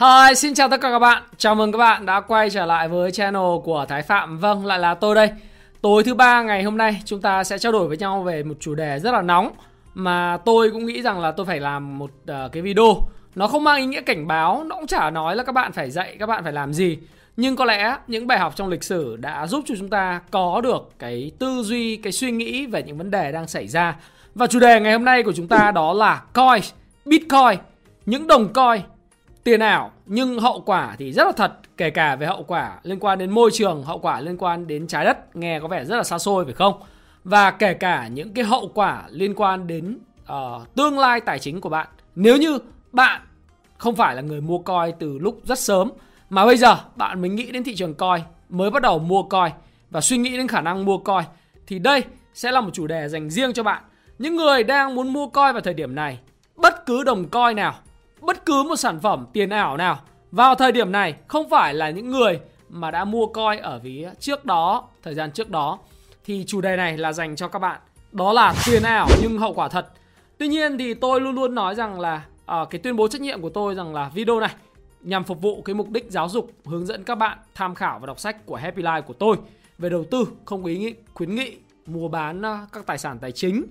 Hi, xin chào tất cả các bạn. Chào mừng các bạn đã quay trở lại với channel của Thái Phạm. Vâng, lại là tôi đây. Tối thứ ba ngày hôm nay chúng ta sẽ trao đổi với nhau về một chủ đề rất là nóng mà tôi cũng nghĩ rằng là tôi phải làm một uh, cái video. Nó không mang ý nghĩa cảnh báo, nó cũng chả nói là các bạn phải dạy, các bạn phải làm gì. Nhưng có lẽ những bài học trong lịch sử đã giúp cho chúng ta có được cái tư duy, cái suy nghĩ về những vấn đề đang xảy ra. Và chủ đề ngày hôm nay của chúng ta đó là coin, Bitcoin, những đồng coin tiền ảo nhưng hậu quả thì rất là thật kể cả về hậu quả liên quan đến môi trường hậu quả liên quan đến trái đất nghe có vẻ rất là xa xôi phải không? Và kể cả những cái hậu quả liên quan đến uh, tương lai tài chính của bạn. Nếu như bạn không phải là người mua coi từ lúc rất sớm mà bây giờ bạn mới nghĩ đến thị trường coi mới bắt đầu mua coi và suy nghĩ đến khả năng mua coi thì đây sẽ là một chủ đề dành riêng cho bạn. Những người đang muốn mua coi vào thời điểm này bất cứ đồng coi nào bất cứ một sản phẩm tiền ảo nào vào thời điểm này không phải là những người mà đã mua coi ở ví trước đó, thời gian trước đó thì chủ đề này là dành cho các bạn. Đó là tiền ảo nhưng hậu quả thật. Tuy nhiên thì tôi luôn luôn nói rằng là à, cái tuyên bố trách nhiệm của tôi rằng là video này nhằm phục vụ cái mục đích giáo dục hướng dẫn các bạn tham khảo và đọc sách của Happy Life của tôi về đầu tư không có ý nghĩ khuyến nghị mua bán ờ, các tài sản tài chính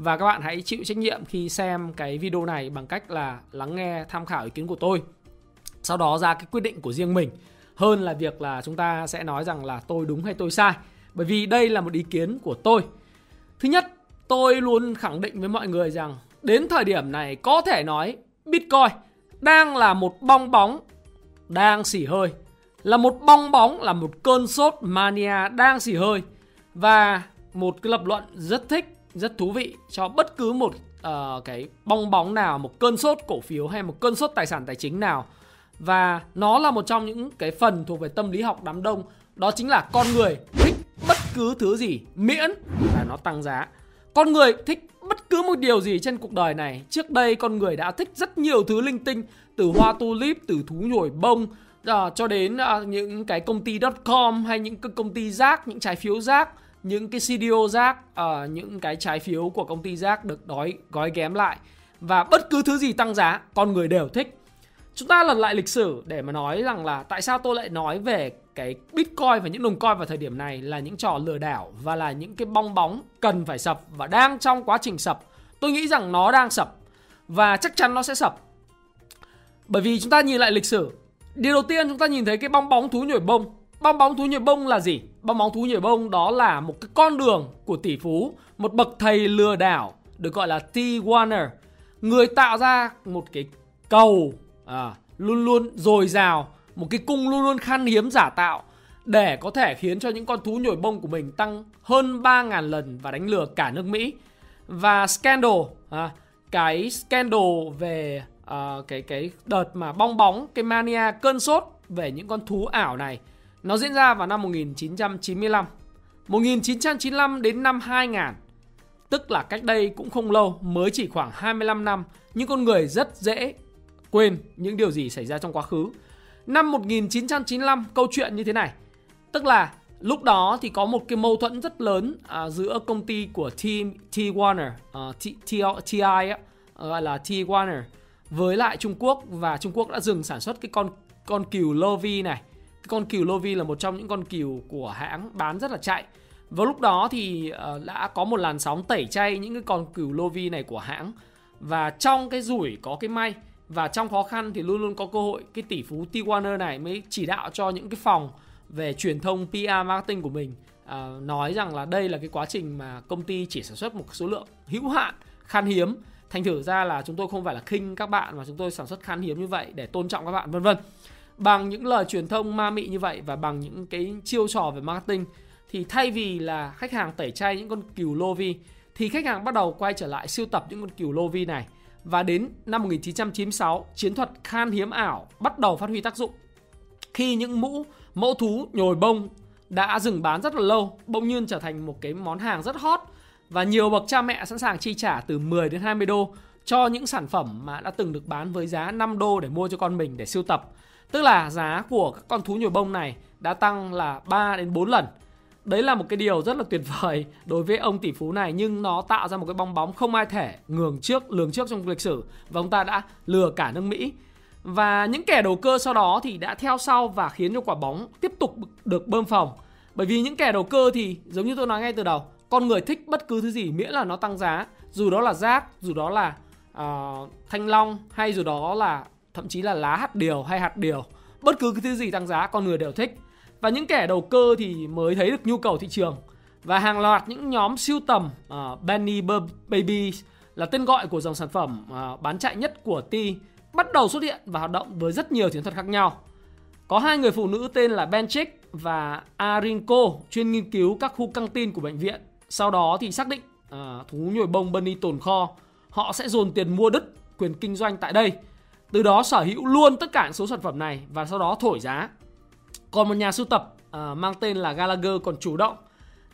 và các bạn hãy chịu trách nhiệm khi xem cái video này bằng cách là lắng nghe, tham khảo ý kiến của tôi. Sau đó ra cái quyết định của riêng mình. Hơn là việc là chúng ta sẽ nói rằng là tôi đúng hay tôi sai. Bởi vì đây là một ý kiến của tôi. Thứ nhất, tôi luôn khẳng định với mọi người rằng đến thời điểm này có thể nói bitcoin đang là một bong bóng đang xỉ hơi. Là một bong bóng, là một cơn sốt mania đang xỉ hơi. Và một cái lập luận rất thích rất thú vị cho bất cứ một uh, cái bong bóng nào, một cơn sốt cổ phiếu hay một cơn sốt tài sản tài chính nào. Và nó là một trong những cái phần thuộc về tâm lý học đám đông. Đó chính là con người thích bất cứ thứ gì miễn là nó tăng giá. Con người thích bất cứ một điều gì trên cuộc đời này. Trước đây con người đã thích rất nhiều thứ linh tinh từ hoa tulip, từ thú nhồi bông uh, cho đến uh, những cái công ty .com hay những công ty rác, những trái phiếu rác những cái CDO rác uh, ờ, những cái trái phiếu của công ty rác được đói gói ghém lại. Và bất cứ thứ gì tăng giá con người đều thích. Chúng ta lật lại lịch sử để mà nói rằng là tại sao tôi lại nói về cái bitcoin và những đồng coin vào thời điểm này là những trò lừa đảo và là những cái bong bóng cần phải sập và đang trong quá trình sập. Tôi nghĩ rằng nó đang sập và chắc chắn nó sẽ sập. Bởi vì chúng ta nhìn lại lịch sử. Điều đầu tiên chúng ta nhìn thấy cái bong bóng thú nhồi bông. Bong bóng thú nhồi bông là gì? Bong bóng thú nhồi bông đó là một cái con đường của tỷ phú một bậc thầy lừa đảo được gọi là T. Warner người tạo ra một cái cầu à, luôn luôn dồi dào một cái cung luôn luôn khan hiếm giả tạo để có thể khiến cho những con thú nhồi bông của mình tăng hơn 3.000 lần và đánh lừa cả nước Mỹ và scandal à, cái scandal về à, cái cái đợt mà bong bóng cái mania cơn sốt về những con thú ảo này nó diễn ra vào năm 1995 1995 đến năm 2000 Tức là cách đây cũng không lâu Mới chỉ khoảng 25 năm Nhưng con người rất dễ quên những điều gì xảy ra trong quá khứ. Năm 1995 câu chuyện như thế này. Tức là lúc đó thì có một cái mâu thuẫn rất lớn à, giữa công ty của T, T Warner à, T, T, TI á, ờ, gọi là T Warner với lại Trung Quốc. Và Trung Quốc đã dừng sản xuất cái con con cừu Lovi này con cừu Lovi là một trong những con cừu của hãng bán rất là chạy. Vào lúc đó thì uh, đã có một làn sóng tẩy chay những cái con cừu Lovi này của hãng. Và trong cái rủi có cái may và trong khó khăn thì luôn luôn có cơ hội cái tỷ phú T Warner này mới chỉ đạo cho những cái phòng về truyền thông PR marketing của mình à, nói rằng là đây là cái quá trình mà công ty chỉ sản xuất một số lượng hữu hạn khan hiếm. Thành thử ra là chúng tôi không phải là khinh các bạn mà chúng tôi sản xuất khan hiếm như vậy để tôn trọng các bạn vân vân bằng những lời truyền thông ma mị như vậy và bằng những cái chiêu trò về marketing thì thay vì là khách hàng tẩy chay những con cừu lô vi thì khách hàng bắt đầu quay trở lại siêu tập những con cừu lô vi này và đến năm 1996, chiến thuật khan hiếm ảo bắt đầu phát huy tác dụng. Khi những mũ mẫu thú nhồi bông đã dừng bán rất là lâu, bỗng nhiên trở thành một cái món hàng rất hot và nhiều bậc cha mẹ sẵn sàng chi trả từ 10 đến 20 đô cho những sản phẩm mà đã từng được bán với giá 5 đô để mua cho con mình để sưu tập. Tức là giá của các con thú nhồi bông này đã tăng là 3 đến 4 lần. Đấy là một cái điều rất là tuyệt vời đối với ông tỷ phú này nhưng nó tạo ra một cái bong bóng không ai thể ngường trước, lường trước trong lịch sử và ông ta đã lừa cả nước Mỹ. Và những kẻ đầu cơ sau đó thì đã theo sau và khiến cho quả bóng tiếp tục được bơm phồng. Bởi vì những kẻ đầu cơ thì giống như tôi nói ngay từ đầu, con người thích bất cứ thứ gì miễn là nó tăng giá, dù đó là rác, dù đó là uh, thanh long hay dù đó là thậm chí là lá hạt điều hay hạt điều, bất cứ cái thứ gì tăng giá con người đều thích. Và những kẻ đầu cơ thì mới thấy được nhu cầu thị trường. Và hàng loạt những nhóm siêu tầm uh, Benny Baby là tên gọi của dòng sản phẩm uh, bán chạy nhất của Ti bắt đầu xuất hiện và hoạt động với rất nhiều chiến thuật khác nhau. Có hai người phụ nữ tên là Benchik và Arinko chuyên nghiên cứu các khu căng tin của bệnh viện. Sau đó thì xác định uh, thú nhồi bông Bunny tồn kho, họ sẽ dồn tiền mua đất quyền kinh doanh tại đây. Từ đó sở hữu luôn tất cả những số sản phẩm này và sau đó thổi giá. Còn một nhà sưu tập uh, mang tên là Gallagher còn chủ động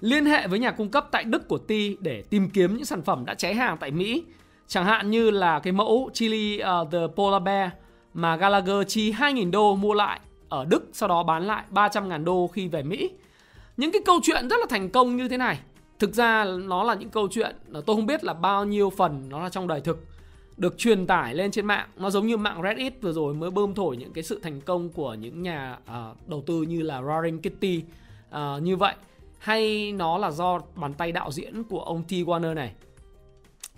liên hệ với nhà cung cấp tại Đức của Ti để tìm kiếm những sản phẩm đã cháy hàng tại Mỹ. Chẳng hạn như là cái mẫu Chili uh, The Polar Bear mà Gallagher chi 2.000 đô mua lại ở Đức sau đó bán lại 300.000 đô khi về Mỹ. Những cái câu chuyện rất là thành công như thế này Thực ra nó là những câu chuyện ờ, tôi không biết là bao nhiêu phần nó là trong đời thực được truyền tải lên trên mạng. Nó giống như mạng Reddit vừa rồi mới bơm thổi những cái sự thành công của những nhà uh, đầu tư như là Roaring Kitty uh, như vậy. Hay nó là do bàn tay đạo diễn của ông T. Warner này?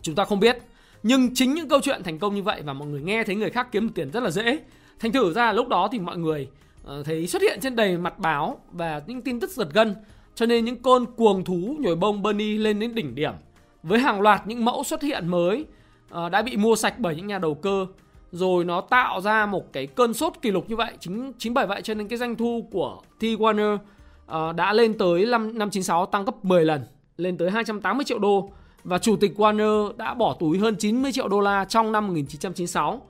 Chúng ta không biết. Nhưng chính những câu chuyện thành công như vậy và mọi người nghe thấy người khác kiếm được tiền rất là dễ. Thành thử ra lúc đó thì mọi người uh, thấy xuất hiện trên đầy mặt báo và những tin tức giật gân. Cho nên những con cuồng thú nhồi bông Bernie lên đến đỉnh điểm. Với hàng loạt những mẫu xuất hiện mới Ờ, đã bị mua sạch bởi những nhà đầu cơ. Rồi nó tạo ra một cái cơn sốt kỷ lục như vậy chính chính bởi vậy cho nên cái doanh thu của T Warner uh, đã lên tới năm năm 96 tăng gấp 10 lần lên tới 280 triệu đô. Và chủ tịch Warner đã bỏ túi hơn 90 triệu đô la trong năm 1996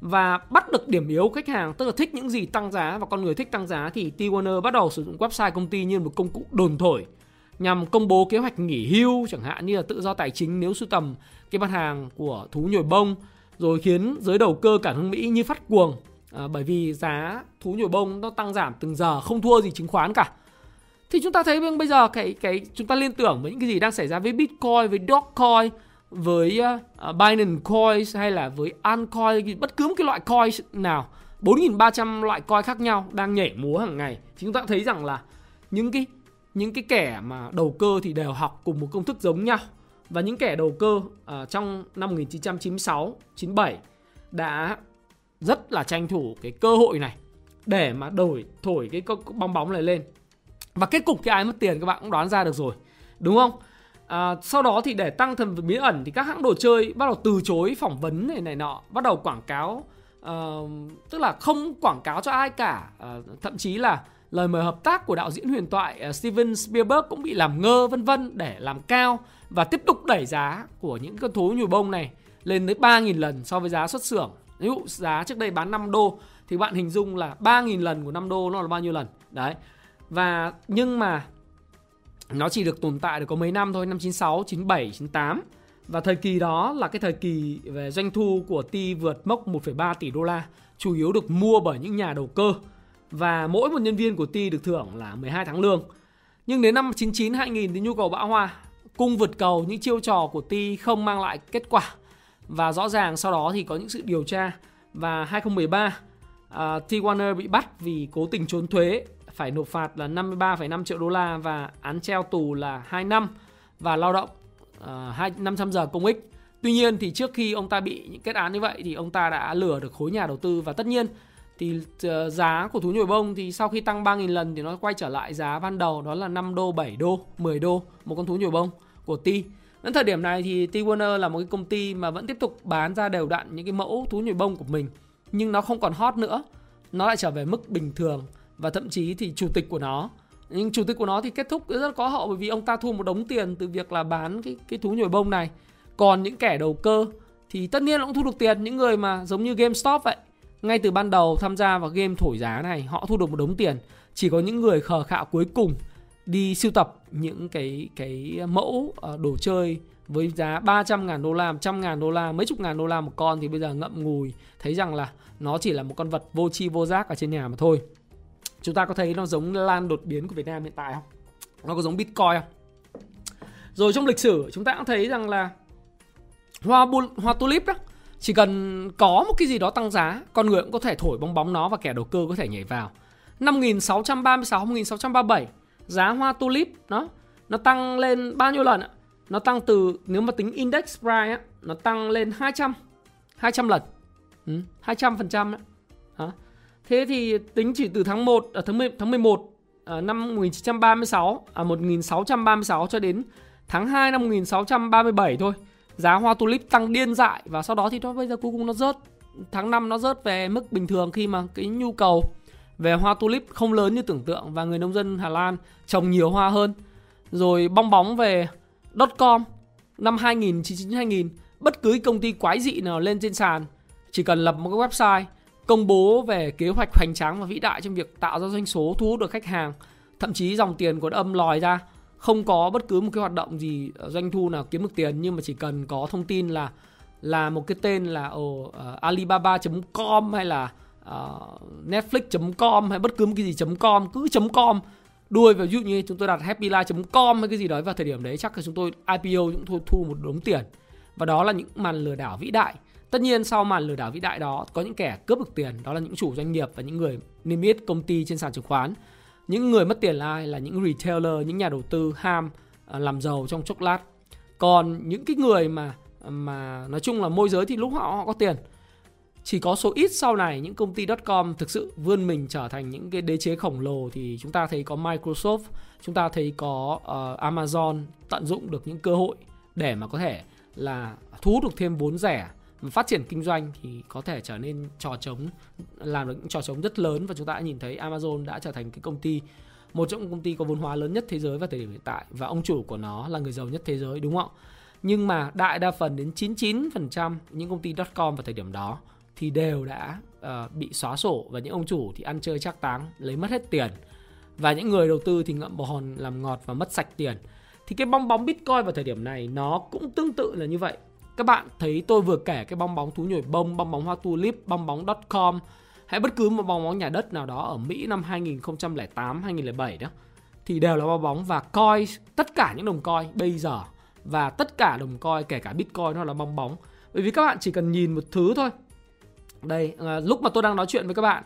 và bắt được điểm yếu khách hàng tức là thích những gì tăng giá và con người thích tăng giá thì T Warner bắt đầu sử dụng website công ty như một công cụ đồn thổi nhằm công bố kế hoạch nghỉ hưu chẳng hạn như là tự do tài chính nếu sưu tầm cái mặt hàng của thú nhồi bông rồi khiến giới đầu cơ cả nước Mỹ như phát cuồng. À, bởi vì giá thú nhồi bông nó tăng giảm từng giờ không thua gì chứng khoán cả. Thì chúng ta thấy bây giờ cái cái chúng ta liên tưởng với những cái gì đang xảy ra với Bitcoin với Dogecoin với uh, Binance Coin hay là với Ancoin bất cứ một cái loại coin nào. 4.300 loại coin khác nhau đang nhảy múa hàng ngày. Thì chúng ta thấy rằng là những cái những cái kẻ mà đầu cơ thì đều học cùng một công thức giống nhau. Và những kẻ đầu cơ uh, trong năm 1996 97 đã rất là tranh thủ cái cơ hội này để mà đổi thổi cái bong bóng này lên. Và kết cục cái ai mất tiền các bạn cũng đoán ra được rồi đúng không? À, sau đó thì để tăng thần bí ẩn thì các hãng đồ chơi bắt đầu từ chối phỏng vấn này này nọ, bắt đầu quảng cáo uh, tức là không quảng cáo cho ai cả, uh, thậm chí là lời mời hợp tác của đạo diễn huyền thoại ờ, Steven Spielberg cũng bị làm ngơ vân vân để làm cao và tiếp tục đẩy giá của những con thú nhồi bông này lên tới 3.000 lần so với giá xuất xưởng. Ví dụ giá trước đây bán 5 đô thì bạn hình dung là 3.000 lần của 5 đô nó là bao nhiêu lần. Đấy. Và nhưng mà nó chỉ được tồn tại được có mấy năm thôi, năm 96, 97, 98. Và thời kỳ đó là cái thời kỳ về doanh thu của Ti vượt mốc 1,3 tỷ đô la, chủ yếu được mua bởi những nhà đầu cơ. Và mỗi một nhân viên của Ti được thưởng là 12 tháng lương. Nhưng đến năm 99 2000 thì nhu cầu bão hòa, cung vượt cầu những chiêu trò của Ti không mang lại kết quả. Và rõ ràng sau đó thì có những sự điều tra và 2013 uh, à, T Warner bị bắt vì cố tình trốn thuế phải nộp phạt là 53,5 triệu đô la và án treo tù là 2 năm và lao động à, uh, 500 giờ công ích. Tuy nhiên thì trước khi ông ta bị những kết án như vậy thì ông ta đã lừa được khối nhà đầu tư và tất nhiên thì uh, giá của thú nhồi bông thì sau khi tăng 3.000 lần thì nó quay trở lại giá ban đầu đó là 5 đô, 7 đô, 10 đô một con thú nhồi bông của Ti. Đến thời điểm này thì T Warner là một cái công ty mà vẫn tiếp tục bán ra đều đặn những cái mẫu thú nhồi bông của mình nhưng nó không còn hot nữa. Nó lại trở về mức bình thường và thậm chí thì chủ tịch của nó nhưng chủ tịch của nó thì kết thúc rất có hậu bởi vì ông ta thu một đống tiền từ việc là bán cái cái thú nhồi bông này còn những kẻ đầu cơ thì tất nhiên nó cũng thu được tiền những người mà giống như GameStop vậy ngay từ ban đầu tham gia vào game thổi giá này họ thu được một đống tiền chỉ có những người khờ khạo cuối cùng đi sưu tập những cái cái mẫu ờ, đồ chơi với giá 300 ngàn đô la, 100 ngàn đô la, mấy chục ngàn đô la một con thì bây giờ ngậm ngùi thấy rằng là nó chỉ là một con vật vô tri vô giác ở trên nhà mà thôi. Chúng ta có thấy nó giống lan đột biến của Việt Nam hiện tại không? Nó có giống Bitcoin không? Rồi trong lịch sử chúng ta cũng thấy rằng là hoa bu, hoa tulip đó chỉ cần có một cái gì đó tăng giá, con người cũng có thể thổi bong bóng nó và kẻ đầu cơ có thể nhảy vào. 5636 1637 giá hoa tulip nó nó tăng lên bao nhiêu lần ạ? Nó tăng từ nếu mà tính index price á, nó tăng lên 200 200 lần. Ừ, 200% đó. Thế thì tính chỉ từ tháng 1 ở à, tháng 10, tháng 11 à, năm 1936 à 1636 cho đến tháng 2 năm 1637 thôi. Giá hoa tulip tăng điên dại và sau đó thì nó bây giờ cuối cùng nó rớt tháng 5 nó rớt về mức bình thường khi mà cái nhu cầu về hoa tulip không lớn như tưởng tượng và người nông dân Hà Lan trồng nhiều hoa hơn. Rồi bong bóng về .com năm 2000 2000 bất cứ công ty quái dị nào lên trên sàn, chỉ cần lập một cái website công bố về kế hoạch hoành tráng và vĩ đại trong việc tạo ra doanh số thu hút được khách hàng, thậm chí dòng tiền của âm lòi ra không có bất cứ một cái hoạt động gì ờ, doanh thu nào kiếm được tiền nhưng mà chỉ cần có thông tin là là một cái tên là oh, uh, ờ, alibaba.com hay là ờ, uh, netflix.com hay bất cứ một cái gì .com cứ .com. Đuôi vào ví dụ như chúng tôi đặt happylife.com hay cái gì đó vào thời điểm đấy chắc là chúng tôi IPO cũng thu, thu một đống tiền. Và đó là những màn lừa đảo vĩ đại. Tất nhiên sau màn lừa đảo vĩ đại đó có những kẻ cướp được tiền đó là những chủ doanh nghiệp và những người niêm yết công ty trên sàn chứng khoán những người mất tiền là ai? Là những retailer những nhà đầu tư ham à, làm giàu trong chốc lát. Còn những cái người mà mà nói chung là môi giới thì lúc họ họ có tiền. Chỉ có số ít sau này những công ty .com thực sự vươn mình trở thành những cái đế chế khổng lồ thì chúng ta thấy có Microsoft, chúng ta thấy có uh, Amazon tận dụng được những cơ hội để mà có thể là thu hút được thêm vốn rẻ phát triển kinh doanh thì có thể trở nên trò trống làm được những trò trống rất lớn. Và chúng ta đã nhìn thấy Amazon đã trở thành cái công ty một trong những công ty có vốn hóa lớn nhất thế giới vào thời điểm hiện tại. Và ông chủ của nó là người giàu nhất thế giới đúng không ạ? Nhưng mà đại đa phần đến 99% những công ty .com vào thời điểm đó thì đều đã uh, bị xóa sổ. Và những ông chủ thì ăn chơi chắc táng lấy mất hết tiền. Và những người đầu tư thì ngậm bò hòn làm ngọt và mất sạch tiền. Thì cái bong bóng bitcoin vào thời điểm này nó cũng tương tự là như vậy các bạn thấy tôi vừa kể cái bong bóng thú nhồi bông bong bóng hoa tulip bong bóng com hay bất cứ một bong bóng nhà đất nào đó ở Mỹ năm 2008 2007 đó thì đều là bong bóng và coi tất cả những đồng coin bây giờ và tất cả đồng coin kể cả bitcoin nó là bong bóng bởi vì các bạn chỉ cần nhìn một thứ thôi đây, à, lúc mà tôi đang nói chuyện với các bạn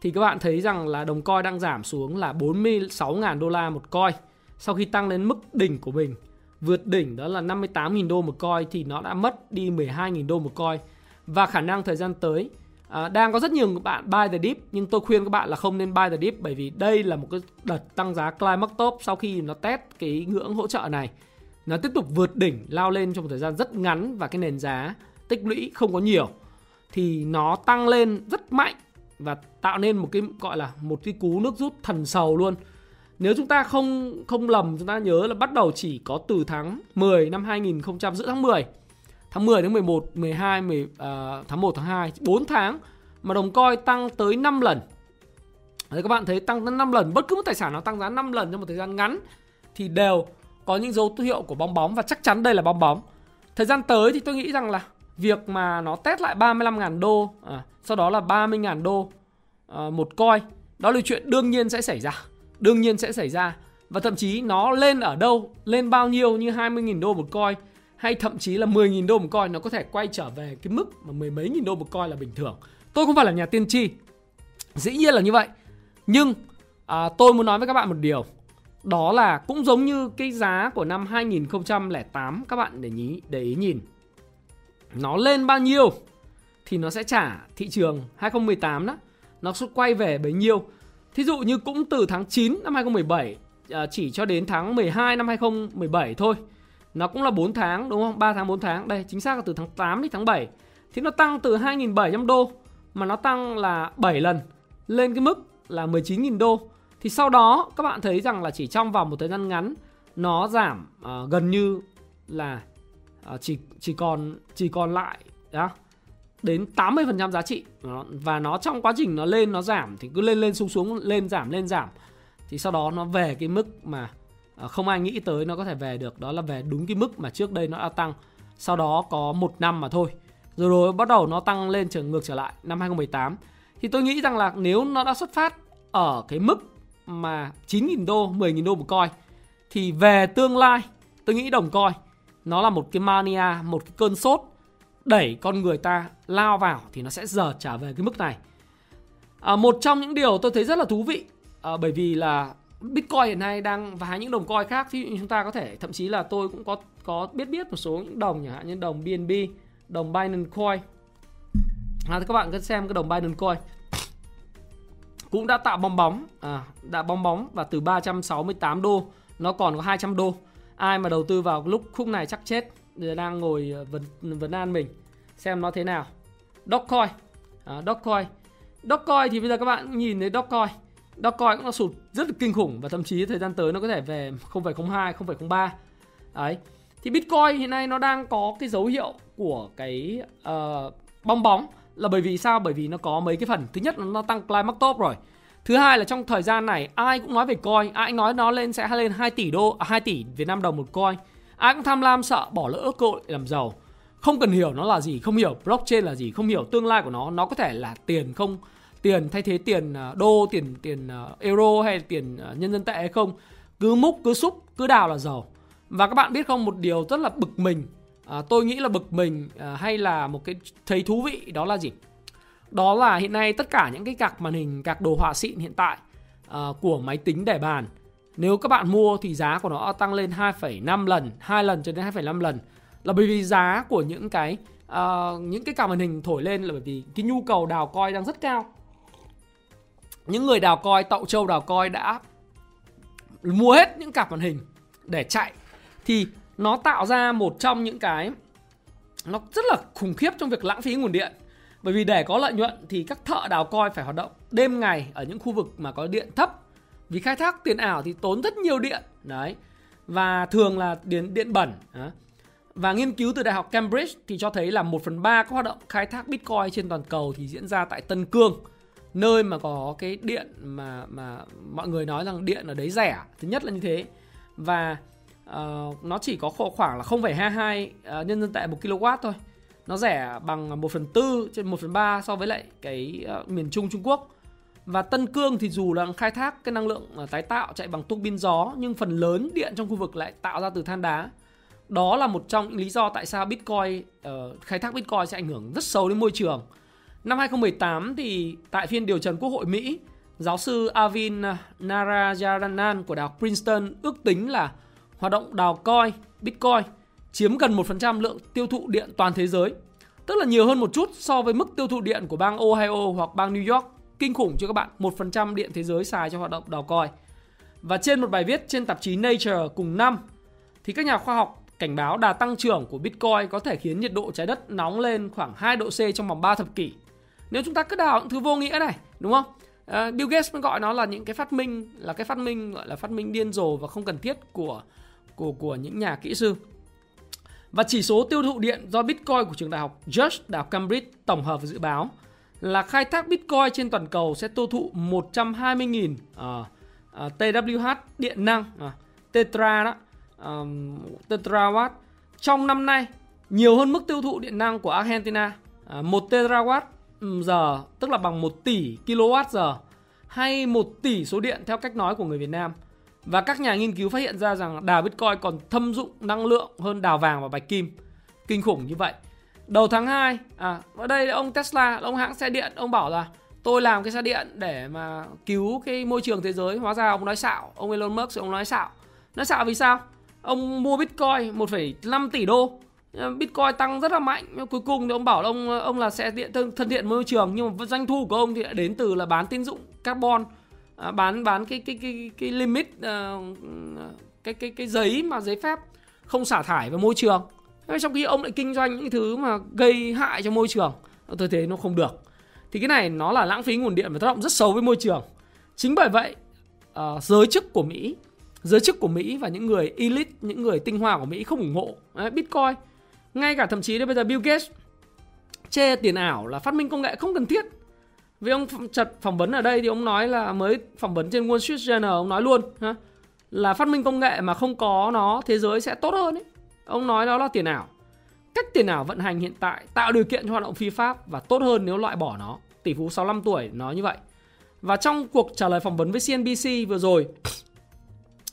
thì các bạn thấy rằng là đồng coin đang giảm xuống là 46.000 đô la một coin sau khi tăng lên mức đỉnh của mình. Vượt đỉnh đó là 58.000 đô một coin thì nó đã mất đi 12.000 đô một coin. Và khả năng thời gian tới à, đang có rất nhiều bạn buy the dip nhưng tôi khuyên các bạn là không nên buy the dip bởi vì đây là một cái đợt tăng giá climax top sau khi nó test cái ngưỡng hỗ trợ này. Nó tiếp tục vượt đỉnh lao lên trong một thời gian rất ngắn và cái nền giá tích lũy không có nhiều thì nó tăng lên rất mạnh và tạo nên một cái gọi là một cái cú nước rút thần sầu luôn. Nếu chúng ta không không lầm chúng ta nhớ là bắt đầu chỉ có từ tháng 10 năm 2000 giữa tháng 10. Tháng 10 đến 11, 12, 10, uh, tháng 1, à, tháng 2, 4 tháng mà đồng coi tăng tới 5 lần. Đấy các bạn thấy tăng tới 5 lần, bất cứ một tài sản nào tăng giá 5 lần trong một thời gian ngắn thì đều có những dấu hiệu của bong bóng và chắc chắn đây là bong bóng. Thời gian tới thì tôi nghĩ rằng là việc mà nó test lại 35.000 đô à, sau đó là 30.000 đô à, một coi, đó là chuyện đương nhiên sẽ xảy ra đương nhiên sẽ xảy ra. Và thậm chí nó lên ở đâu lên bao nhiêu như 20.000 đô một coin hay thậm chí là 10.000 đô một coin nó có thể quay trở về cái mức mà mười mấy nghìn đô một coin là bình thường. Tôi không phải là nhà tiên tri. Dĩ nhiên là như vậy. Nhưng à, tôi muốn nói với các bạn một điều. Đó là cũng giống như cái giá của năm 2008 các bạn để nhí để ý nhìn. Nó lên bao nhiêu thì nó sẽ trả thị trường 2018 đó. Nó sẽ quay về bấy nhiêu thí dụ như cũng từ tháng 9 năm 2017 à, chỉ cho đến tháng 12 năm 2017 thôi. Nó cũng là 4 tháng đúng không? 3 tháng 4 tháng. Đây chính xác là từ tháng 8 đến tháng 7 thì nó tăng từ 2.700 đô mà nó tăng là 7 lần lên cái mức là 19.000 đô. Thì sau đó các bạn thấy rằng là chỉ trong vòng một thời gian ngắn nó giảm uh, gần như là uh, chỉ chỉ còn chỉ còn lại đó đến 80% giá trị. Và nó trong quá trình nó lên, nó giảm, thì cứ lên lên, xuống xuống, lên, giảm lên, giảm. Thì sau đó nó về cái mức mà à, không ai nghĩ tới nó có thể về được. Đó là về đúng cái mức mà trước đây nó đã tăng. Sau đó có một năm mà thôi. Rồi rồi bắt đầu nó tăng lên trở, ngược trở lại năm 2018 thì tôi nghĩ rằng là nếu nó đã xuất phát ở cái mức mà 9.000 đô 10.000 đô một coin thì về tương lai, tôi nghĩ đồng coi, nó là một cái mania, một cái cơn sốt đẩy con người ta lao vào thì nó sẽ giờ trả về cái mức này à, một trong những điều tôi thấy rất là thú vị à, bởi vì là Bitcoin hiện nay đang và những đồng coin khác thì chúng ta có thể thậm chí là tôi cũng có có biết biết một số những đồng chẳng hạn như đồng BNB, đồng Binance Coin. À, các bạn cứ xem cái đồng Binance Coin cũng đã tạo bong bóng, à, đã bong bóng và từ 368 đô nó còn có 200 đô. Ai mà đầu tư vào lúc khúc này chắc chết. Đang ngồi ờ, vấn vấn an mình xem nó thế nào. Dogecoin, à, Dogecoin, Dogecoin thì bây giờ các bạn nhìn thấy Dogecoin Dogecoin cũng nó sụt rất là kinh khủng và thậm chí thời gian tới nó có thể về 0,02, 0,03. Đấy. Thì Bitcoin hiện nay nó đang có cái dấu hiệu của cái uh, bong bóng là bởi vì sao? Bởi vì nó có mấy cái phần. Thứ nhất là nó tăng climax top rồi. Thứ hai là trong thời gian này ai cũng nói về coin, ai cũng nói nó lên sẽ lên 2 tỷ đô, à, 2 tỷ Việt Nam đồng một coin. Ai cũng tham lam sợ bỏ lỡ cơ hội làm giàu. Không cần hiểu nó là gì, không hiểu blockchain là gì, không hiểu tương lai của nó, nó có thể là tiền không? Tiền thay thế tiền à, đô tiền tiền à, euro hay tiền à, nhân dân tệ hay không? Cứ múc cứ xúc cứ đào là giàu. Và các bạn biết không một điều rất là bực mình à, tôi nghĩ là bực mình à, hay là một cái thấy thú vị đó là gì? Đó là hiện nay tất cả những cái cạc màn hình cạc đồ họa xịn hiện tại à, của máy tính để bàn nếu các bạn mua thì giá của nó tăng lên 2,5 lần 2 lần cho đến 2,5 lần. Là bởi vì giá của những cái uh, những cái card màn hình thổi lên là bởi vì cái nhu cầu đào coi đang rất cao. Những người đào coi tậu châu đào coi đã mua hết những cặp màn hình để chạy. Thì nó tạo ra một trong những cái nó rất là khủng khiếp trong việc lãng phí nguồn điện. Bởi vì để có lợi nhuận thì các thợ đào coi phải hoạt động đêm ngày ở những khu vực mà có điện thấp vì khai thác tiền ảo thì tốn rất nhiều điện. Đấy. Và thường là điện điện bẩn. Và nghiên cứu từ đại học Cambridge thì cho thấy là 1 phần 3 các hoạt động khai thác Bitcoin trên toàn cầu thì diễn ra tại Tân Cương nơi mà có cái điện mà mà mọi người nói rằng điện ở đấy rẻ. Thứ nhất là như thế. Và uh, nó chỉ có khoảng là 0,22 uh, ờ, nhân dân tệ một kW thôi. Nó rẻ bằng 1 phần tư trên 1 phần 3 so với lại cái uh, miền Trung Trung Quốc và Tân Cương thì dù là khai thác cái năng lượng à, tái tạo chạy bằng tuốc pin gió nhưng phần lớn điện trong khu vực lại tạo ra từ than đá đó là một trong những lý do tại sao Bitcoin uh, khai thác Bitcoin sẽ ảnh hưởng rất sâu đến môi trường Năm 2018 thì tại phiên điều trần Quốc hội Mỹ, giáo sư Avin Narayanan của Đại học Princeton ước tính là hoạt động đào coi Bitcoin chiếm gần 1% lượng tiêu thụ điện toàn thế giới. Tức là nhiều hơn một chút so với mức tiêu thụ điện của bang Ohio hoặc bang New York. Kinh khủng cho các bạn, 1% điện thế giới xài cho hoạt động đào coi. Và trên một bài viết trên tạp chí Nature cùng năm thì các nhà khoa học cảnh báo đà tăng trưởng của Bitcoin có thể khiến nhiệt độ trái đất nóng lên khoảng 2 độ C trong vòng 3 thập kỷ. Nếu chúng ta cứ đào những thứ vô nghĩa này, đúng không? Uh, Bill Gates mới gọi nó là những cái phát minh là cái phát minh gọi là phát minh điên rồ và không cần thiết của của của những nhà kỹ sư. Và chỉ số tiêu thụ điện do Bitcoin của trường đại học George đại học Cambridge tổng hợp và dự báo là khai thác Bitcoin trên toàn cầu sẽ tiêu thụ 120.000 TWh à, à, điện năng uh, tetra đó um, tetrawatt trong năm nay nhiều hơn mức tiêu thụ điện năng của Argentina uh, 1 terawatt giờ tức là bằng 1 tỷ kWh giờ hay 1 tỷ số điện theo cách nói của người Việt Nam. Và các nhà nghiên cứu phát hiện ra rằng đào Bitcoin còn thâm dụng năng lượng hơn đào vàng và bạch kim. Kinh khủng như vậy. Đầu tháng 2, à, ở đây ông Tesla, ông hãng xe điện, ông bảo là tôi làm cái xe điện để mà cứu cái môi trường thế giới. Hóa ra ông nói xạo, ông Elon Musk ông nói xạo. Nói xạo vì sao? Ông mua Bitcoin 1,5 tỷ đô Bitcoin tăng rất là mạnh nhưng cuối cùng thì ông bảo ông ông là xe điện thân, thân thiện môi trường nhưng mà doanh thu của ông thì đã đến từ là bán tín dụng carbon à, bán bán cái cái cái cái limit uh, cái cái cái giấy mà giấy phép không xả thải vào môi trường trong khi ông lại kinh doanh những thứ mà gây hại cho môi trường tôi thấy nó không được. Thì cái này nó là lãng phí nguồn điện và tác động rất xấu với môi trường. Chính bởi vậy uh, giới chức của Mỹ giới chức của Mỹ và những người elite những người tinh hoa của Mỹ không ủng hộ Đấy, Bitcoin. Ngay cả thậm chí đến bây giờ Bill Gates chê tiền ảo là phát minh công nghệ không cần thiết. Vì ông chật phỏng vấn ở đây thì ông nói là mới phỏng vấn trên Wall Street Journal ông nói luôn ha, là phát minh công nghệ mà không có nó thế giới sẽ tốt hơn ấy. Ông nói đó là tiền ảo. Cách tiền ảo vận hành hiện tại tạo điều kiện cho hoạt động phi pháp và tốt hơn nếu loại bỏ nó. Tỷ phú 65 tuổi nói như vậy. Và trong cuộc trả lời phỏng vấn với CNBC vừa rồi,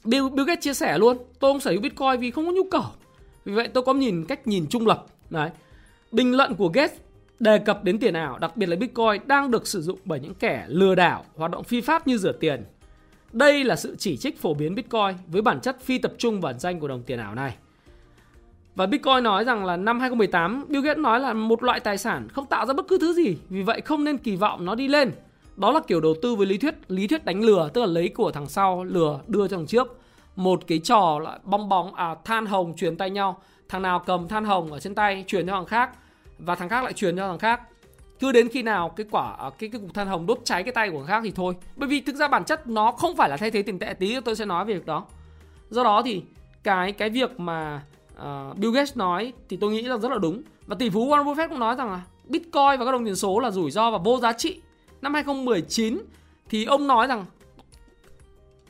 Bill, Bill Gates chia sẻ luôn, tôi không sở hữu Bitcoin vì không có nhu cầu. Vì vậy tôi có nhìn cách nhìn trung lập. Đấy. Bình luận của Gates đề cập đến tiền ảo, đặc biệt là Bitcoin đang được sử dụng bởi những kẻ lừa đảo, hoạt động phi pháp như rửa tiền. Đây là sự chỉ trích phổ biến Bitcoin với bản chất phi tập trung và ẩn danh của đồng tiền ảo này. Và Bitcoin nói rằng là năm 2018, Bill Gates nói là một loại tài sản không tạo ra bất cứ thứ gì, vì vậy không nên kỳ vọng nó đi lên. Đó là kiểu đầu tư với lý thuyết, lý thuyết đánh lừa, tức là lấy của thằng sau lừa đưa cho thằng trước. Một cái trò là bong bóng à than hồng truyền tay nhau, thằng nào cầm than hồng ở trên tay truyền cho thằng khác và thằng khác lại truyền cho thằng khác cứ đến khi nào cái quả à, cái cái cục than hồng đốt cháy cái tay của thằng khác thì thôi bởi vì thực ra bản chất nó không phải là thay thế tiền tệ tí tôi sẽ nói về việc đó do đó thì cái cái việc mà uh, Bill Gates nói thì tôi nghĩ là rất là đúng. Và tỷ phú Warren Buffett cũng nói rằng là Bitcoin và các đồng tiền số là rủi ro và vô giá trị. Năm 2019 thì ông nói rằng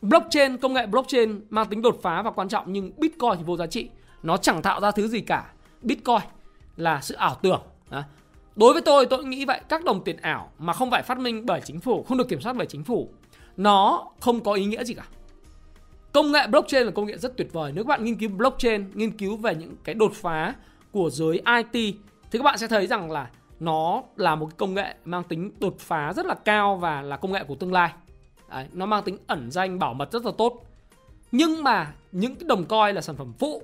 blockchain công nghệ blockchain mang tính đột phá và quan trọng nhưng Bitcoin thì vô giá trị. Nó chẳng tạo ra thứ gì cả. Bitcoin là sự ảo tưởng. Đó. đối với tôi tôi nghĩ vậy. Các đồng tiền ảo mà không phải phát minh bởi chính phủ không được kiểm soát bởi chính phủ nó không có ý nghĩa gì cả công nghệ blockchain là công nghệ rất tuyệt vời. Nếu các bạn nghiên cứu blockchain nghiên cứu về những cái đột phá của giới IT thì các bạn sẽ thấy rằng là nó là một công nghệ mang tính đột phá rất là cao và là công nghệ của tương lai. Đấy, nó mang tính ẩn danh bảo mật rất là tốt. Nhưng mà những cái đồng coi là sản phẩm phụ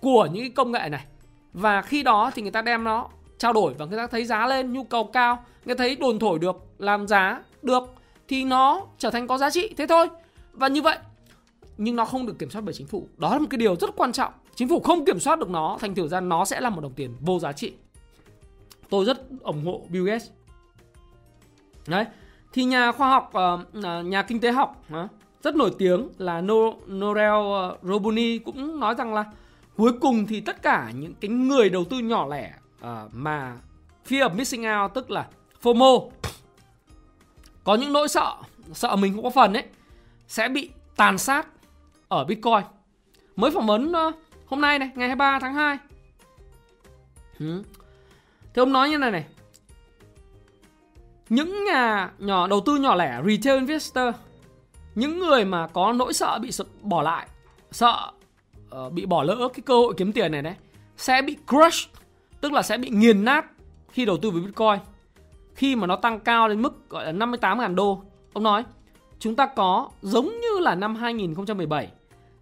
của những cái công nghệ này. Và khi đó thì người ta đem nó trao đổi và người ta thấy giá lên nhu cầu cao người ta thấy đồn thổi được làm giá được thì nó trở thành có giá trị. Thế thôi. Và như vậy nhưng nó không được kiểm soát bởi chính phủ. Đó là một cái điều rất quan trọng. Chính phủ không kiểm soát được nó, thành thử ra nó sẽ là một đồng tiền vô giá trị. Tôi rất ủng hộ Bill Gates. Đấy. Thì nhà khoa học ờ, à, nhà kinh tế học rất nổi tiếng là Norel ờ, Robuni cũng nói rằng là cuối cùng thì tất cả những cái người đầu tư nhỏ lẻ ờ, mà fear of missing out tức là FOMO, có những nỗi sợ sợ mình cũng có phần ấy, sẽ bị tàn sát ở Bitcoin. Mới phỏng vấn ờ, hôm nay này ngày 23 tháng 2 ừ. thì ông nói như này này. Những nhà nhỏ đầu tư nhỏ lẻ retail investor những người mà có nỗi sợ bị bỏ lại sợ uh, bị bỏ lỡ cái cơ hội kiếm tiền này đấy sẽ bị crush tức là sẽ bị nghiền nát khi đầu tư với Bitcoin. Khi mà nó tăng cao lên mức gọi là 58.000 đô ông nói chúng ta có giống như là năm 2017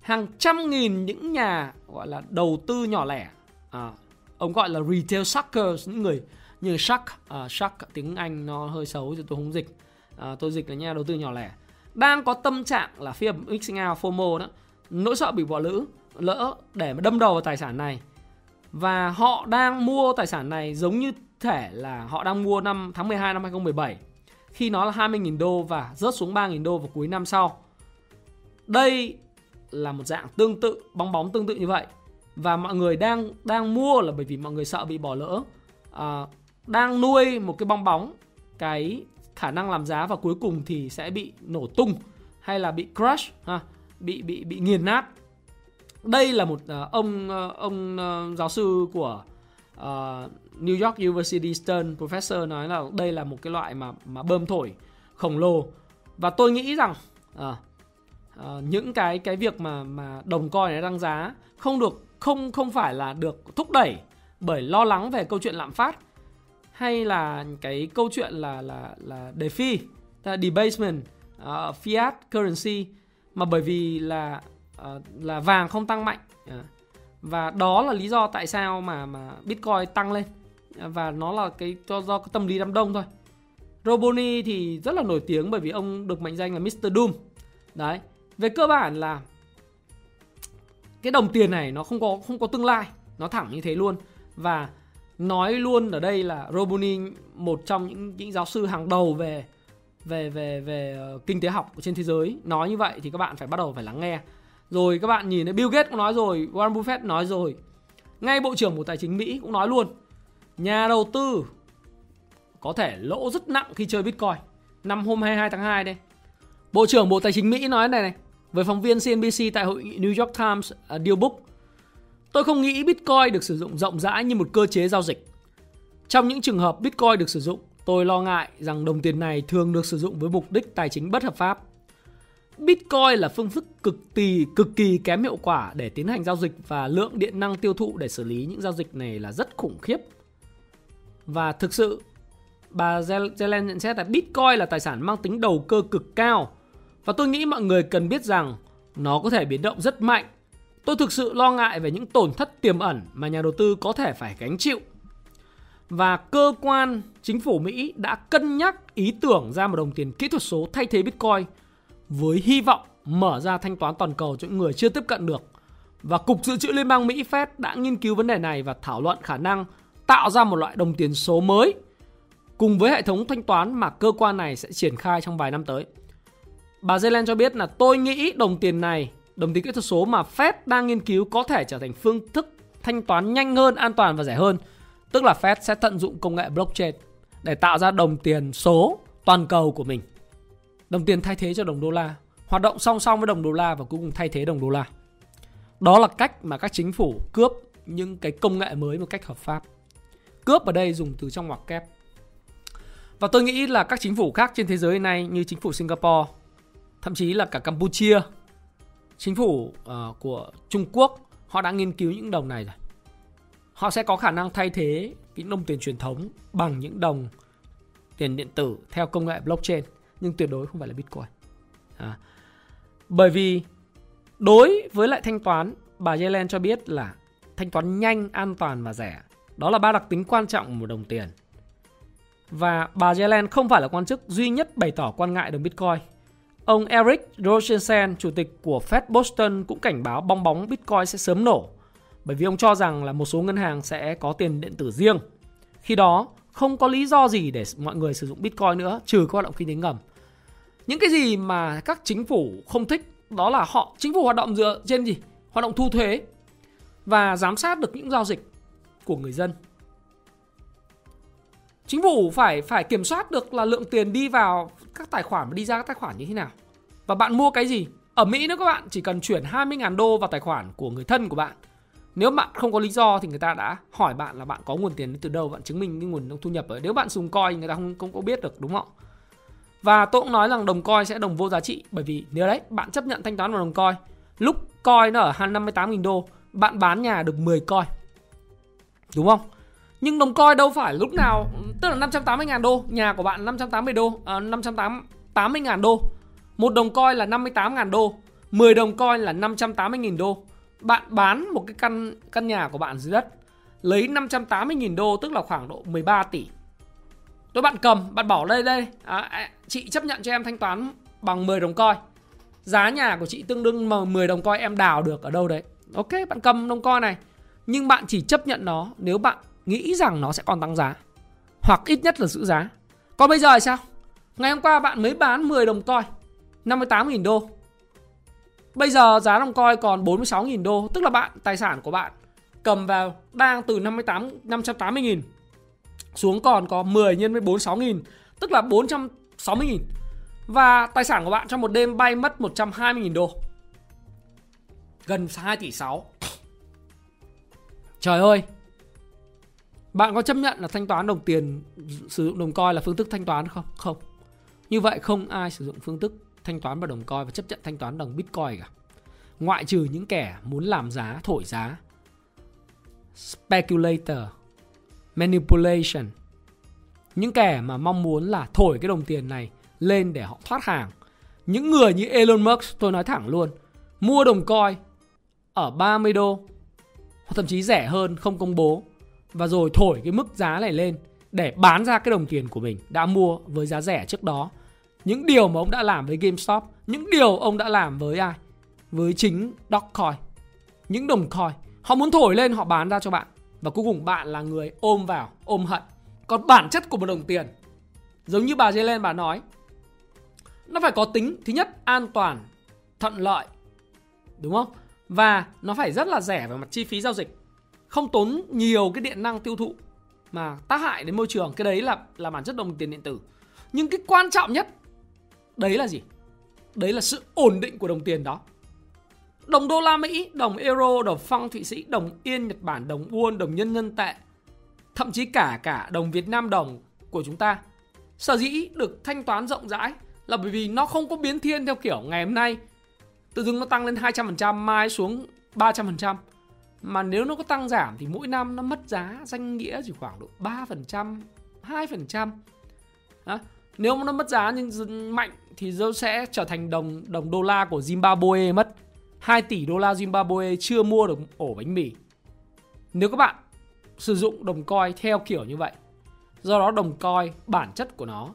hàng trăm nghìn những nhà gọi là đầu tư nhỏ lẻ. À, ông gọi là retail suckers những người như shark à, shark tiếng Anh nó hơi xấu thì tôi không dịch. À, tôi dịch là nhà đầu tư nhỏ lẻ. Đang có tâm trạng là fear mixing out FOMO đó nỗi sợ bị bỏ lỡ lỡ để mà đâm đầu vào tài sản này. Và họ đang mua tài sản này giống như thể là họ đang mua năm tháng 12 năm 2017 khi nó là 20.000 đô và rớt xuống 3.000 đô vào cuối năm sau. Đây là một dạng tương tự, bong bóng tương tự như vậy. Và mọi người đang đang mua là bởi vì mọi người sợ bị bỏ lỡ. À, đang nuôi một cái bong bóng cái khả năng làm giá và cuối cùng thì sẽ bị nổ tung hay là bị crush ha, bị bị bị nghiền nát đây là một uh, ông uh, ông uh, giáo sư của uh, New York University Stern professor nói là đây là một cái loại mà mà bơm thổi khổng lồ và tôi nghĩ rằng uh, uh, những cái cái việc mà mà đồng coin này tăng giá không được không không phải là được thúc đẩy bởi lo lắng về câu chuyện lạm phát hay là cái câu chuyện là là là DeFi, là debasement, uh, fiat currency mà bởi vì là uh, là vàng không tăng mạnh uh, và đó là lý do tại sao mà mà Bitcoin tăng lên uh, và nó là cái do do cái tâm lý đám đông thôi. Roboni thì rất là nổi tiếng bởi vì ông được mệnh danh là Mr. Doom. Đấy. Về cơ bản là cái đồng tiền này nó không có không có tương lai, nó thẳng như thế luôn và nói luôn ở đây là Roboni một trong những những giáo sư hàng đầu về về về về ờ, kinh tế học trên thế giới nói như vậy thì các bạn phải bắt đầu phải lắng nghe rồi các bạn nhìn thấy Bill Gates cũng nói rồi, Warren Buffett nói rồi. Ngay Bộ trưởng Bộ Tài chính Mỹ cũng nói luôn. Nhà đầu tư có thể lỗ rất nặng khi chơi Bitcoin. Năm hôm 22 tháng 2 đây. Bộ trưởng Bộ Tài chính Mỹ nói này này với phóng viên CNBC tại hội nghị New York Times à, uh, Deal Book. Tôi không nghĩ Bitcoin được sử dụng rộng rãi như một cơ chế giao dịch. Trong những trường hợp Bitcoin được sử dụng, tôi lo ngại rằng đồng tiền này thường được sử dụng với mục đích tài chính bất hợp pháp. Bitcoin là phương thức cực kỳ cực kỳ kém hiệu quả để tiến hành giao dịch và lượng điện năng tiêu thụ để xử lý những giao dịch này là rất khủng khiếp. Và thực sự bà Zelen nhận xét là Bitcoin là tài sản mang tính đầu cơ cực cao và tôi nghĩ mọi người cần biết rằng nó có thể biến động rất mạnh. Tôi thực sự lo ngại về những tổn thất tiềm ẩn mà nhà đầu tư có thể phải gánh chịu. Và cơ quan chính phủ Mỹ đã cân nhắc ý tưởng ra một đồng tiền kỹ thuật số thay thế Bitcoin với hy vọng mở ra thanh toán toàn cầu cho những người chưa tiếp cận được. Và Cục Dự trữ Liên bang Mỹ Fed đã nghiên cứu vấn đề này và thảo luận khả năng tạo ra một loại đồng tiền số mới cùng với hệ thống thanh toán mà cơ quan này sẽ triển khai trong vài năm tới. Bà Zelen cho biết là tôi nghĩ đồng tiền này, đồng tiền kỹ thuật số mà Fed đang nghiên cứu có thể trở thành phương thức thanh toán nhanh hơn, an toàn và rẻ hơn. Tức là Fed sẽ tận dụng công nghệ blockchain để tạo ra đồng tiền số toàn cầu của mình. Đồng tiền thay thế cho đồng đô la, hoạt động song song với đồng đô la và cuối cùng thay thế đồng đô la. Đó là cách mà các chính phủ cướp những cái công nghệ mới một cách hợp pháp. Cướp ở đây dùng từ trong ngoặc kép. Và tôi nghĩ là các chính phủ khác trên thế giới này như chính phủ Singapore, thậm chí là cả Campuchia, chính phủ uh, của Trung Quốc, họ đã nghiên cứu những đồng này rồi. Họ sẽ có khả năng thay thế những đồng tiền truyền thống bằng những đồng tiền điện tử theo công nghệ blockchain nhưng tuyệt đối không phải là Bitcoin. À, bởi vì đối với lại thanh toán, bà Yellen cho biết là thanh toán nhanh, an toàn và rẻ. Đó là ba đặc tính quan trọng của một đồng tiền. Và bà Yellen không phải là quan chức duy nhất bày tỏ quan ngại đồng Bitcoin. Ông Eric Rosenstein, chủ tịch của Fed Boston cũng cảnh báo bong bóng Bitcoin sẽ sớm nổ. Bởi vì ông cho rằng là một số ngân hàng sẽ có tiền điện tử riêng. Khi đó, không có lý do gì để mọi người sử dụng Bitcoin nữa trừ các hoạt động kinh tế ngầm. Những cái gì mà các chính phủ không thích đó là họ chính phủ hoạt động dựa trên gì? Hoạt động thu thuế và giám sát được những giao dịch của người dân. Chính phủ phải phải kiểm soát được là lượng tiền đi vào các tài khoản và đi ra các tài khoản như thế nào. Và bạn mua cái gì? Ở Mỹ nữa các bạn chỉ cần chuyển 20.000 đô vào tài khoản của người thân của bạn. Nếu bạn không có lý do thì người ta đã hỏi bạn là bạn có nguồn tiền từ đâu, bạn chứng minh cái nguồn thu nhập. Ở nếu bạn dùng coin người ta không không có biết được đúng không? Và tôi cũng nói rằng đồng coin sẽ đồng vô giá trị bởi vì nếu đấy bạn chấp nhận thanh toán vào đồng coin, lúc coin nó ở 58.000 đô, bạn bán nhà được 10 coin. Đúng không? Nhưng đồng coi đâu phải lúc nào tức là 580.000 đô, nhà của bạn 580 đô, à, 580.000 đô. Một đồng coi là 58.000 đô, 10 đồng coi là 580.000 đô. Bạn bán một cái căn căn nhà của bạn dưới đất lấy 580.000 đô tức là khoảng độ 13 tỷ Tôi bạn cầm, bạn bỏ đây đây à, à, Chị chấp nhận cho em thanh toán bằng 10 đồng coi Giá nhà của chị tương đương mà 10 đồng coi em đào được ở đâu đấy Ok, bạn cầm đồng coi này Nhưng bạn chỉ chấp nhận nó nếu bạn nghĩ rằng nó sẽ còn tăng giá Hoặc ít nhất là giữ giá. Còn bây giờ thì sao? Ngày hôm qua bạn mới bán 10 đồng coi 58.000 đô. Bây giờ giá đồng coi còn 46.000 đô Tức là bạn, tài sản của bạn cầm vào đang từ 58 580.000 xuống còn có 10 nhân với 46.000, tức là 460.000. và tài sản của bạn trong một đêm bay mất 120.000 đô. Gần 2 tỷ 6 trời ơi! Bạn có chấp nhận là thanh toán đồng tiền sử dụng đồng coin là phương thức thanh toán không? Không. Như vậy không ai sử dụng phương thức thanh toán bằng đồng coin và chấp nhận thanh toán bằng bitcoin cả. Ngoại trừ những kẻ muốn làm giá, thổi giá. Speculator. Manipulation. Những kẻ mà mong muốn là thổi cái đồng tiền này lên để họ thoát hàng. Những người như Elon Musk, tôi nói thẳng luôn, mua đồng coin ở 30 đô, hoặc thậm chí rẻ hơn, không công bố và rồi thổi cái mức giá này lên để bán ra cái đồng tiền của mình đã mua với giá rẻ trước đó. Những điều mà ông đã làm với GameStop, những điều ông đã làm với ai? Với chính Dogecoin những đồng coin. Họ muốn thổi lên, họ bán ra cho bạn. Và cuối cùng bạn là người ôm vào, ôm hận. Còn bản chất của một đồng tiền, giống như bà Jelen bà nói, nó phải có tính thứ nhất, an toàn, thuận lợi, đúng không? Và nó phải rất là rẻ về mặt chi phí giao dịch không tốn nhiều cái điện năng tiêu thụ mà tác hại đến môi trường. Cái đấy là là bản chất đồng tiền điện tử. Nhưng cái quan trọng nhất, đấy là gì? Đấy là sự ổn định của đồng tiền đó. Đồng đô la mỹ, đồng euro, đồng phăng thụy sĩ, đồng yên, nhật bản, đồng won, đồng nhân dân tệ, thậm chí cả cả đồng việt nam đồng của chúng ta, sở dĩ được thanh toán rộng rãi là bởi vì nó không có biến thiên theo kiểu ngày hôm nay. Tự dưng nó tăng lên 200% mai xuống 300% mà nếu nó có tăng giảm thì mỗi năm nó mất giá danh nghĩa chỉ khoảng độ 3%, 2%. Đó. Nếu mà nó mất giá nhưng mạnh thì nó sẽ trở thành đồng đồng đô la của Zimbabwe mất. 2 tỷ đô la Zimbabwe chưa mua được ổ bánh mì. Nếu các bạn sử dụng đồng coin theo kiểu như vậy, do đó đồng coin bản chất của nó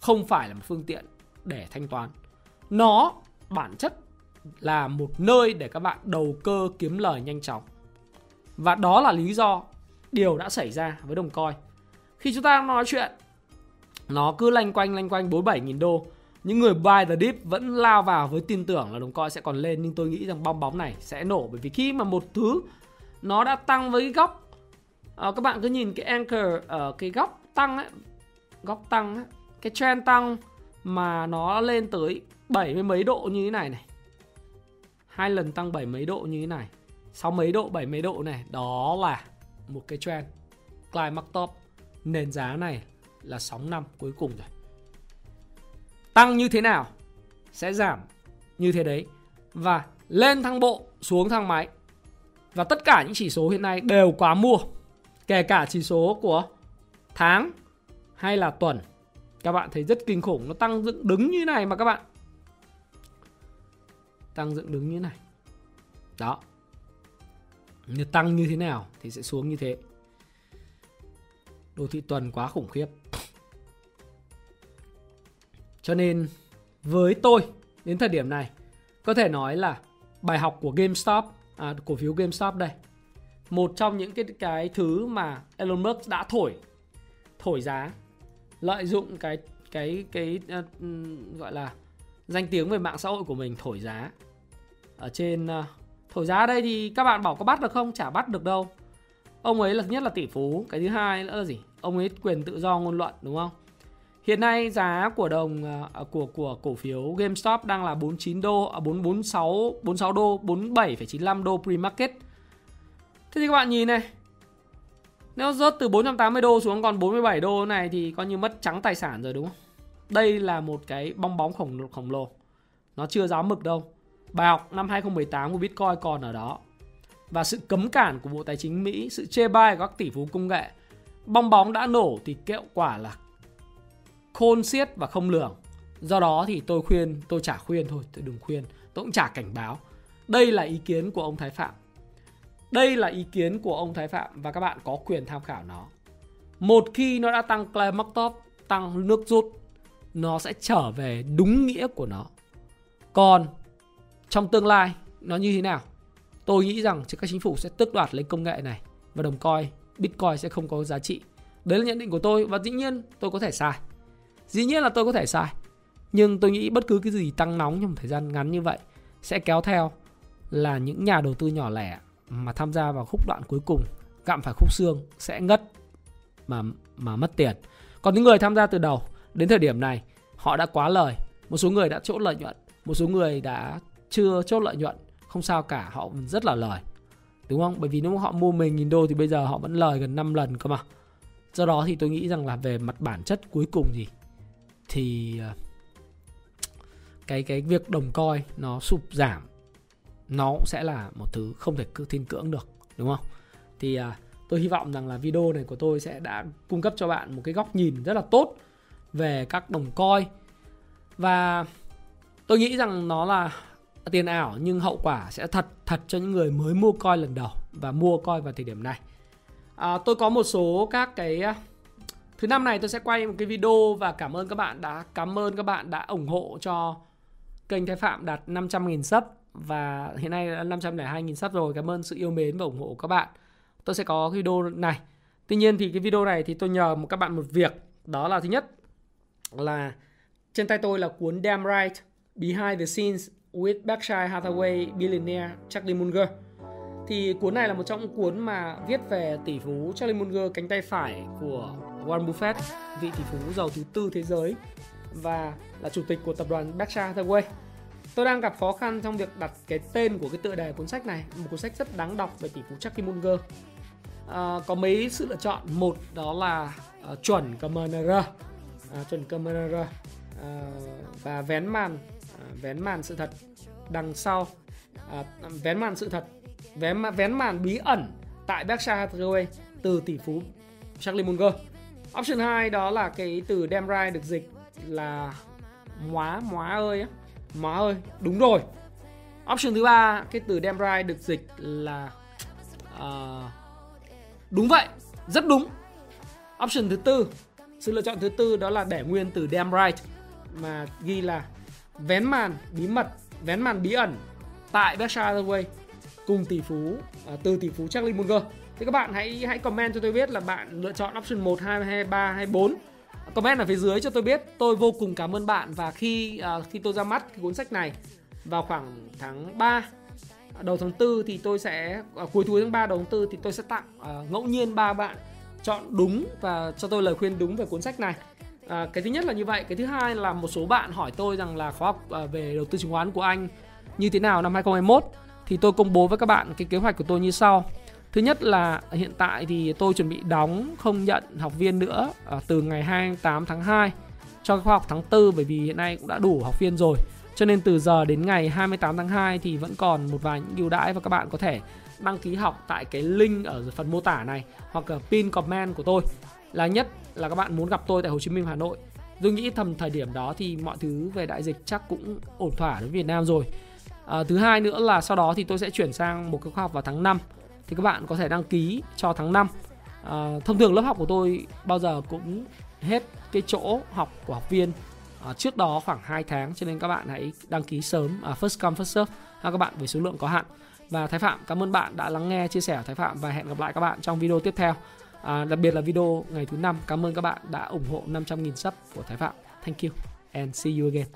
không phải là một phương tiện để thanh toán. Nó bản chất là một nơi để các bạn đầu cơ kiếm lời nhanh chóng. Và đó là lý do điều đã xảy ra với đồng coin. Khi chúng ta nói chuyện nó cứ lanh quanh lanh quanh 47 nghìn đô. Những người buy the dip vẫn lao vào với tin tưởng là đồng coin sẽ còn lên. Nhưng tôi nghĩ rằng bong bóng này sẽ nổ. Bởi vì khi mà một thứ nó đã tăng với góc à, các bạn cứ nhìn cái anchor ở cái góc tăng ấy góc tăng ấy cái trend tăng mà nó lên tới bảy mươi mấy độ như thế này này. Hai lần tăng bảy mấy độ như thế này sáu mấy độ, bảy mấy độ này. Đó là một cái trend. Climax top, nền giá này là sóng năm cuối cùng rồi. Tăng như thế nào sẽ giảm như thế đấy. Và lên thang bộ, xuống thang máy. Và tất cả những chỉ số hiện nay đều quá mua. Kể cả chỉ số của tháng hay là tuần. Các bạn thấy rất kinh khủng. Nó tăng dựng đứng như này mà các bạn. Tăng dựng đứng như này. Đó như tăng như thế nào thì sẽ xuống như thế. Đô thị tuần quá khủng khiếp. Cho nên với tôi đến thời điểm này có thể nói là bài học của GameStop à, cổ phiếu GameStop đây một trong những cái cái thứ mà Elon Musk đã thổi thổi giá lợi dụng cái cái cái uh, gọi là danh tiếng về mạng xã hội của mình thổi giá ở trên uh, thổi giá ở đây thì các bạn bảo có bắt được không chả bắt được đâu ông ấy là nhất là tỷ phú cái thứ hai nữa là gì ông ấy quyền tự do ngôn luận đúng không Hiện nay giá của đồng à, à, của của cổ phiếu GameStop đang là 49 đô, à, 446 46 đô, 47,95 đô pre-market. Thế thì các bạn nhìn này. Nếu rớt từ 480 đô xuống còn 47 đô này thì coi như mất trắng tài sản rồi đúng không? Đây là một cái bong bóng khổng khổng lồ. Nó chưa giáo mực đâu. Bài học năm 2018 của Bitcoin còn ở đó. Và sự cấm cản của Bộ Tài chính Mỹ, sự chê bai của các tỷ phú công nghệ. Bong bóng đã nổ thì kết quả là khôn xiết và không lường. Do đó thì tôi khuyên, tôi chả khuyên thôi, tôi đừng khuyên, tôi cũng chả cảnh báo. Đây là ý kiến của ông Thái Phạm. Đây là ý kiến của ông Thái Phạm và các bạn có quyền tham khảo nó. Một khi nó đã tăng climax top, tăng nước rút, nó sẽ trở về đúng nghĩa của nó. Còn trong tương lai nó như thế nào? Tôi nghĩ rằng các chính phủ sẽ tước đoạt lấy công nghệ này và đồng coin, Bitcoin sẽ không có giá trị. Đấy là nhận định của tôi và dĩ nhiên tôi có thể sai. Dĩ nhiên là tôi có thể sai. Nhưng tôi nghĩ bất cứ cái gì tăng nóng trong một thời gian ngắn như vậy sẽ kéo theo là những nhà đầu tư nhỏ lẻ mà tham gia vào khúc đoạn cuối cùng gặm phải khúc xương sẽ ngất mà mà mất tiền. Còn những người tham gia từ đầu đến thời điểm này họ đã quá lời. Một số người đã chỗ lợi nhuận, một số người đã chưa chốt lợi nhuận, không sao cả, họ rất là lời. Đúng không? Bởi vì nếu họ mua 10.000 đô thì bây giờ họ vẫn lời gần 5 lần cơ mà. Do đó thì tôi nghĩ rằng là về mặt bản chất cuối cùng gì thì ờ, cái cái việc đồng coi nó sụp giảm nó cũng sẽ là một thứ không thể cứ thiên cưỡng được đúng không thì ờ, tôi hy vọng rằng là video này của tôi sẽ đã cung cấp cho bạn một cái góc nhìn rất là tốt về các đồng coi và tôi nghĩ rằng nó là tiền ảo nhưng hậu quả sẽ thật thật cho những người mới mua coi lần đầu và mua coi vào thời điểm này à, tôi có một số các cái à, Thứ năm này tôi sẽ quay một cái video và cảm ơn các bạn đã cảm ơn các bạn đã ủng hộ cho kênh Thái Phạm đạt 500.000 sub và hiện nay đã 502.000 sub rồi. Cảm ơn sự yêu mến và ủng hộ của các bạn. Tôi sẽ có cái video này. Tuy nhiên thì cái video này thì tôi nhờ một các bạn một việc đó là thứ nhất là trên tay tôi là cuốn Damn Right Behind the Scenes with Berkshire Hathaway Billionaire Charlie Munger. thì cuốn này là một trong những cuốn mà viết về tỷ phú Charlie Munger cánh tay phải của Warren Buffett, vị tỷ phú giàu thứ tư thế giới và là chủ tịch của tập đoàn Berkshire Hathaway. Tôi đang gặp khó khăn trong việc đặt cái tên của cái tựa đề cuốn sách này, một cuốn sách rất đáng đọc về tỷ phú Charlie Munger. À, có mấy sự lựa chọn, một đó là uh, chuẩn KMNR, à, chuẩn KMNR à, à, và vén màn À, vén màn sự thật đằng sau à, vén màn sự thật vén vén màn bí ẩn tại Berkshire Hathaway từ tỷ phú Charlie Munger. Option 2 đó là cái từ damn được dịch là móa móa ơi á. Móa ơi, đúng rồi. Option thứ ba cái từ damn được dịch là uh, đúng vậy, rất đúng. Option thứ tư, sự lựa chọn thứ tư đó là để nguyên từ damn right mà ghi là vén màn bí mật, vén màn bí ẩn tại Berkshire Hathaway cùng tỷ phú à, từ tỷ phú Charlie Munger. Thì các bạn hãy hãy comment cho tôi biết là bạn lựa chọn option 1, 2, 2 3 hay 4. Comment ở phía dưới cho tôi biết. Tôi vô cùng cảm ơn bạn và khi à, khi tôi ra mắt cái cuốn sách này vào khoảng tháng 3 đầu tháng 4 thì tôi sẽ à, cuối cuối tháng 3 đầu tháng 4 thì tôi sẽ tặng à, ngẫu nhiên ba bạn chọn đúng và cho tôi lời khuyên đúng về cuốn sách này. À, cái thứ nhất là như vậy, cái thứ hai là một số bạn hỏi tôi rằng là khóa học à, về đầu tư chứng khoán của anh như thế nào năm 2021 thì tôi công bố với các bạn cái kế hoạch của tôi như sau. Thứ nhất là hiện tại thì tôi chuẩn bị đóng không nhận học viên nữa à, từ ngày 28 tháng 2 cho khóa học tháng 4 bởi vì hiện nay cũng đã đủ học viên rồi. Cho nên từ giờ đến ngày 28 tháng 2 thì vẫn còn một vài những ưu đãi và các bạn có thể đăng ký học tại cái link ở phần mô tả này hoặc là pin comment của tôi. Là nhất là các bạn muốn gặp tôi tại Hồ Chí Minh Hà Nội. Tôi nghĩ thầm thời điểm đó thì mọi thứ về đại dịch chắc cũng ổn thỏa đối với Việt Nam rồi. À, thứ hai nữa là sau đó thì tôi sẽ chuyển sang một cái khóa học vào tháng 5 thì các bạn có thể đăng ký cho tháng 5 à, thông thường lớp học của tôi bao giờ cũng hết cái chỗ học của học viên à, trước đó khoảng 2 tháng cho nên các bạn hãy đăng ký sớm. À, first come first serve à, các bạn với số lượng có hạn. Và Thái Phạm cảm ơn bạn đã lắng nghe chia sẻ Thái Phạm và hẹn gặp lại các bạn trong video tiếp theo à, đặc biệt là video ngày thứ năm. Cảm ơn các bạn đã ủng hộ 500.000 sub của Thái Phạm. Thank you and see you again.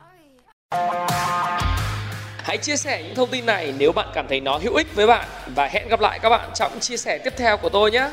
Hãy chia sẻ những thông tin này nếu bạn cảm thấy nó hữu ích với bạn và hẹn gặp lại các bạn trong chia sẻ tiếp theo của tôi nhé.